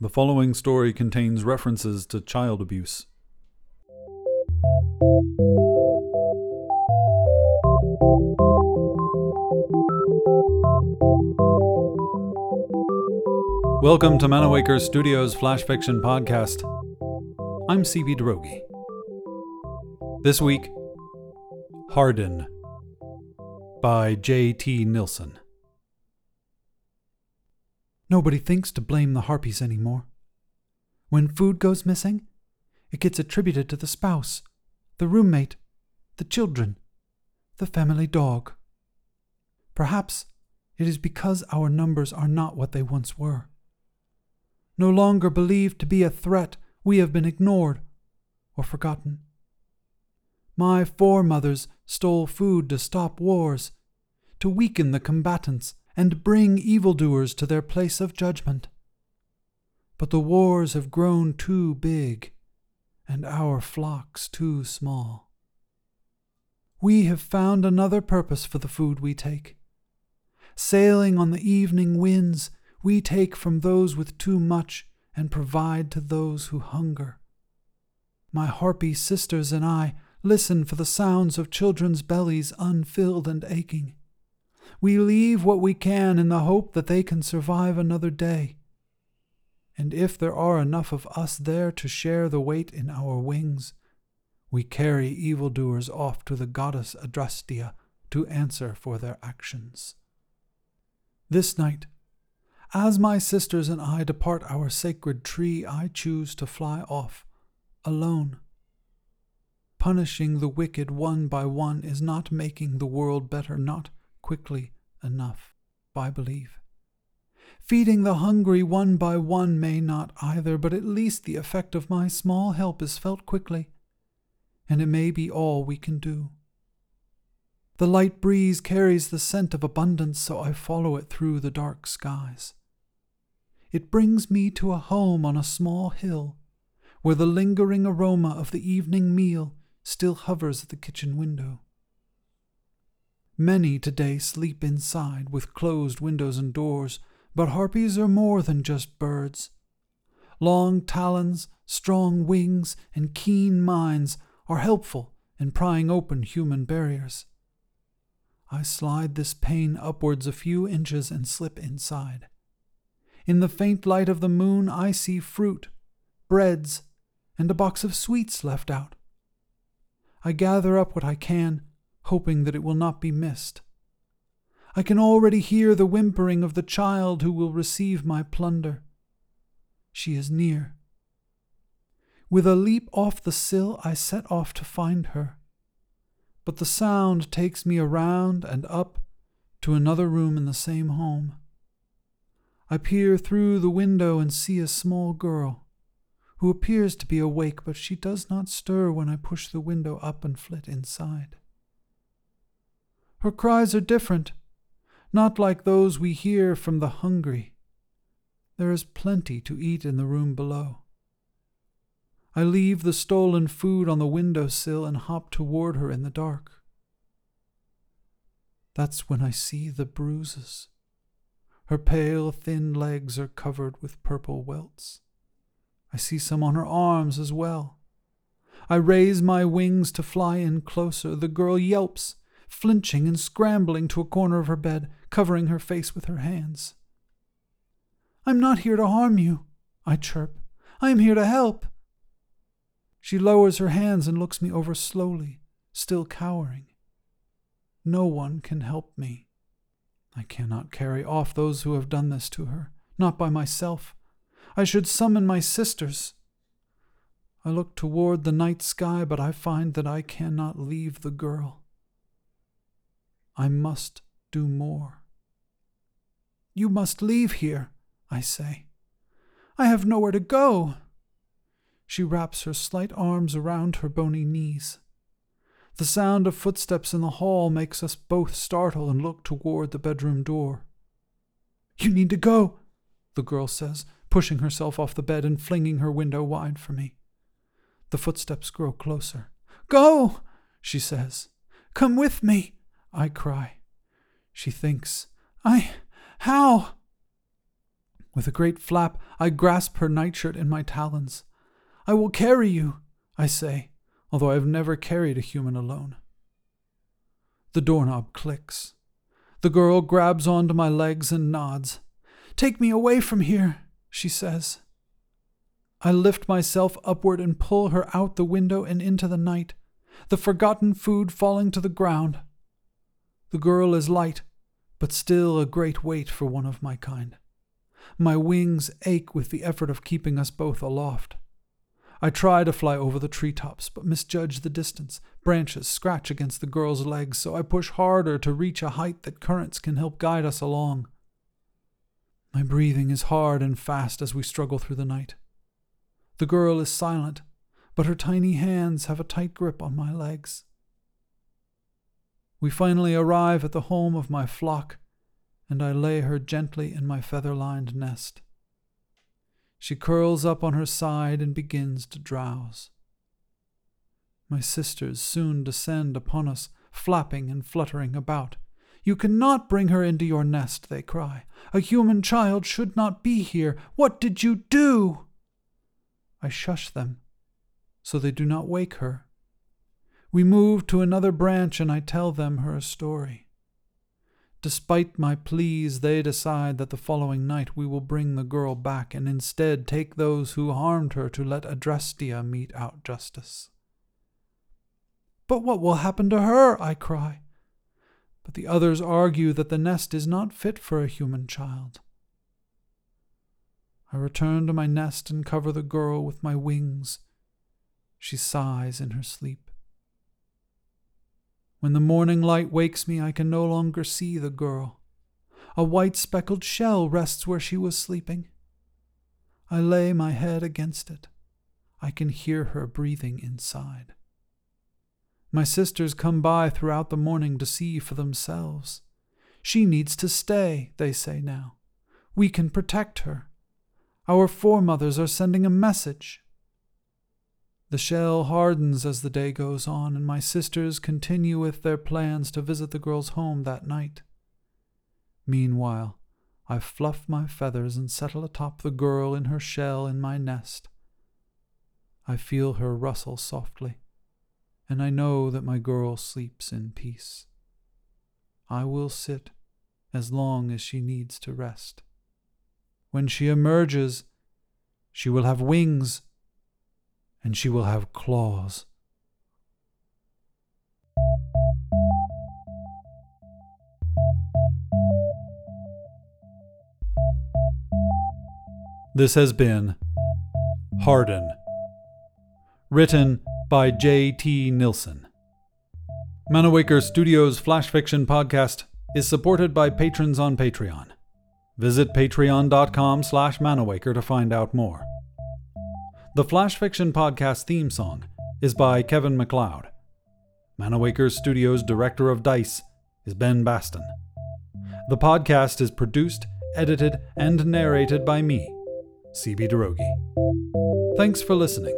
The following story contains references to child abuse. Welcome to Manawaker Studios Flash Fiction Podcast. I'm CB Droege. This week, Harden by J.T. Nilsson. Nobody thinks to blame the harpies anymore. When food goes missing, it gets attributed to the spouse, the roommate, the children, the family dog. Perhaps it is because our numbers are not what they once were. No longer believed to be a threat, we have been ignored or forgotten. My foremothers stole food to stop wars, to weaken the combatants, and bring evildoers to their place of judgment. But the wars have grown too big, and our flocks too small. We have found another purpose for the food we take. Sailing on the evening winds, we take from those with too much and provide to those who hunger. My harpy sisters and I listen for the sounds of children's bellies unfilled and aching. We leave what we can in the hope that they can survive another day. And if there are enough of us there to share the weight in our wings, we carry evildoers off to the goddess Adrastia to answer for their actions. This night, as my sisters and I depart our sacred tree, I choose to fly off, alone Punishing the wicked one by one is not making the world better, not quickly enough, I believe. Feeding the hungry one by one may not either, but at least the effect of my small help is felt quickly, and it may be all we can do. The light breeze carries the scent of abundance, so I follow it through the dark skies. It brings me to a home on a small hill, where the lingering aroma of the evening meal still hovers at the kitchen window. Many today sleep inside with closed windows and doors, but harpies are more than just birds. Long talons, strong wings, and keen minds are helpful in prying open human barriers. I slide this pane upwards a few inches and slip inside. In the faint light of the moon, I see fruit, breads, and a box of sweets left out. I gather up what I can, hoping that it will not be missed. I can already hear the whimpering of the child who will receive my plunder. She is near. With a leap off the sill, I set off to find her. But the sound takes me around and up to another room in the same home. I peer through the window and see a small girl who appears to be awake, but she does not stir when I push the window up and flit inside. Her cries are different, not like those we hear from the hungry. There is plenty to eat in the room below. I leave the stolen food on the window sill and hop toward her in the dark. That's when I see the bruises. Her pale, thin legs are covered with purple welts. I see some on her arms as well. I raise my wings to fly in closer. The girl yelps, flinching and scrambling to a corner of her bed, covering her face with her hands. I'm not here to harm you, I chirp. I am here to help. She lowers her hands and looks me over slowly, still cowering. No one can help me. I cannot carry off those who have done this to her, not by myself. I should summon my sisters. I look toward the night sky, but I find that I cannot leave the girl. I must do more. You must leave here, I say. I have nowhere to go. She wraps her slight arms around her bony knees. The sound of footsteps in the hall makes us both startle and look toward the bedroom door. You need to go, the girl says, pushing herself off the bed and flinging her window wide for me. The footsteps grow closer. Go, she says. Come with me, I cry. She thinks. I. How? With a great flap, I grasp her nightshirt in my talons. I will carry you, I say, although I have never carried a human alone. The doorknob clicks. The girl grabs onto my legs and nods. Take me away from here, she says. I lift myself upward and pull her out the window and into the night, the forgotten food falling to the ground. The girl is light, but still a great weight for one of my kind. My wings ache with the effort of keeping us both aloft. I try to fly over the treetops, but misjudge the distance. Branches scratch against the girl's legs, so I push harder to reach a height that currents can help guide us along. My breathing is hard and fast as we struggle through the night. The girl is silent, but her tiny hands have a tight grip on my legs. We finally arrive at the home of my flock, and I lay her gently in my feather lined nest. She curls up on her side and begins to drowse. My sisters soon descend upon us, flapping and fluttering about. You cannot bring her into your nest, they cry. A human child should not be here. What did you do? I shush them, so they do not wake her. We move to another branch, and I tell them her story. Despite my pleas, they decide that the following night we will bring the girl back and instead take those who harmed her to let Adrestia mete out justice. But what will happen to her? I cry. But the others argue that the nest is not fit for a human child. I return to my nest and cover the girl with my wings. She sighs in her sleep. When the morning light wakes me, I can no longer see the girl. A white speckled shell rests where she was sleeping. I lay my head against it. I can hear her breathing inside. My sisters come by throughout the morning to see for themselves. She needs to stay, they say now. We can protect her. Our foremothers are sending a message. The shell hardens as the day goes on, and my sisters continue with their plans to visit the girl's home that night. Meanwhile, I fluff my feathers and settle atop the girl in her shell in my nest. I feel her rustle softly, and I know that my girl sleeps in peace. I will sit as long as she needs to rest. When she emerges, she will have wings and she will have claws. This has been Harden, written by J.T. Nilsson. Manawaker Studios Flash Fiction Podcast is supported by patrons on Patreon. Visit patreon.com slash manawaker to find out more. The Flash Fiction Podcast theme song is by Kevin MacLeod. Manawaker Studios Director of Dice is Ben Baston. The podcast is produced, edited, and narrated by me, CB Droege. Thanks for listening.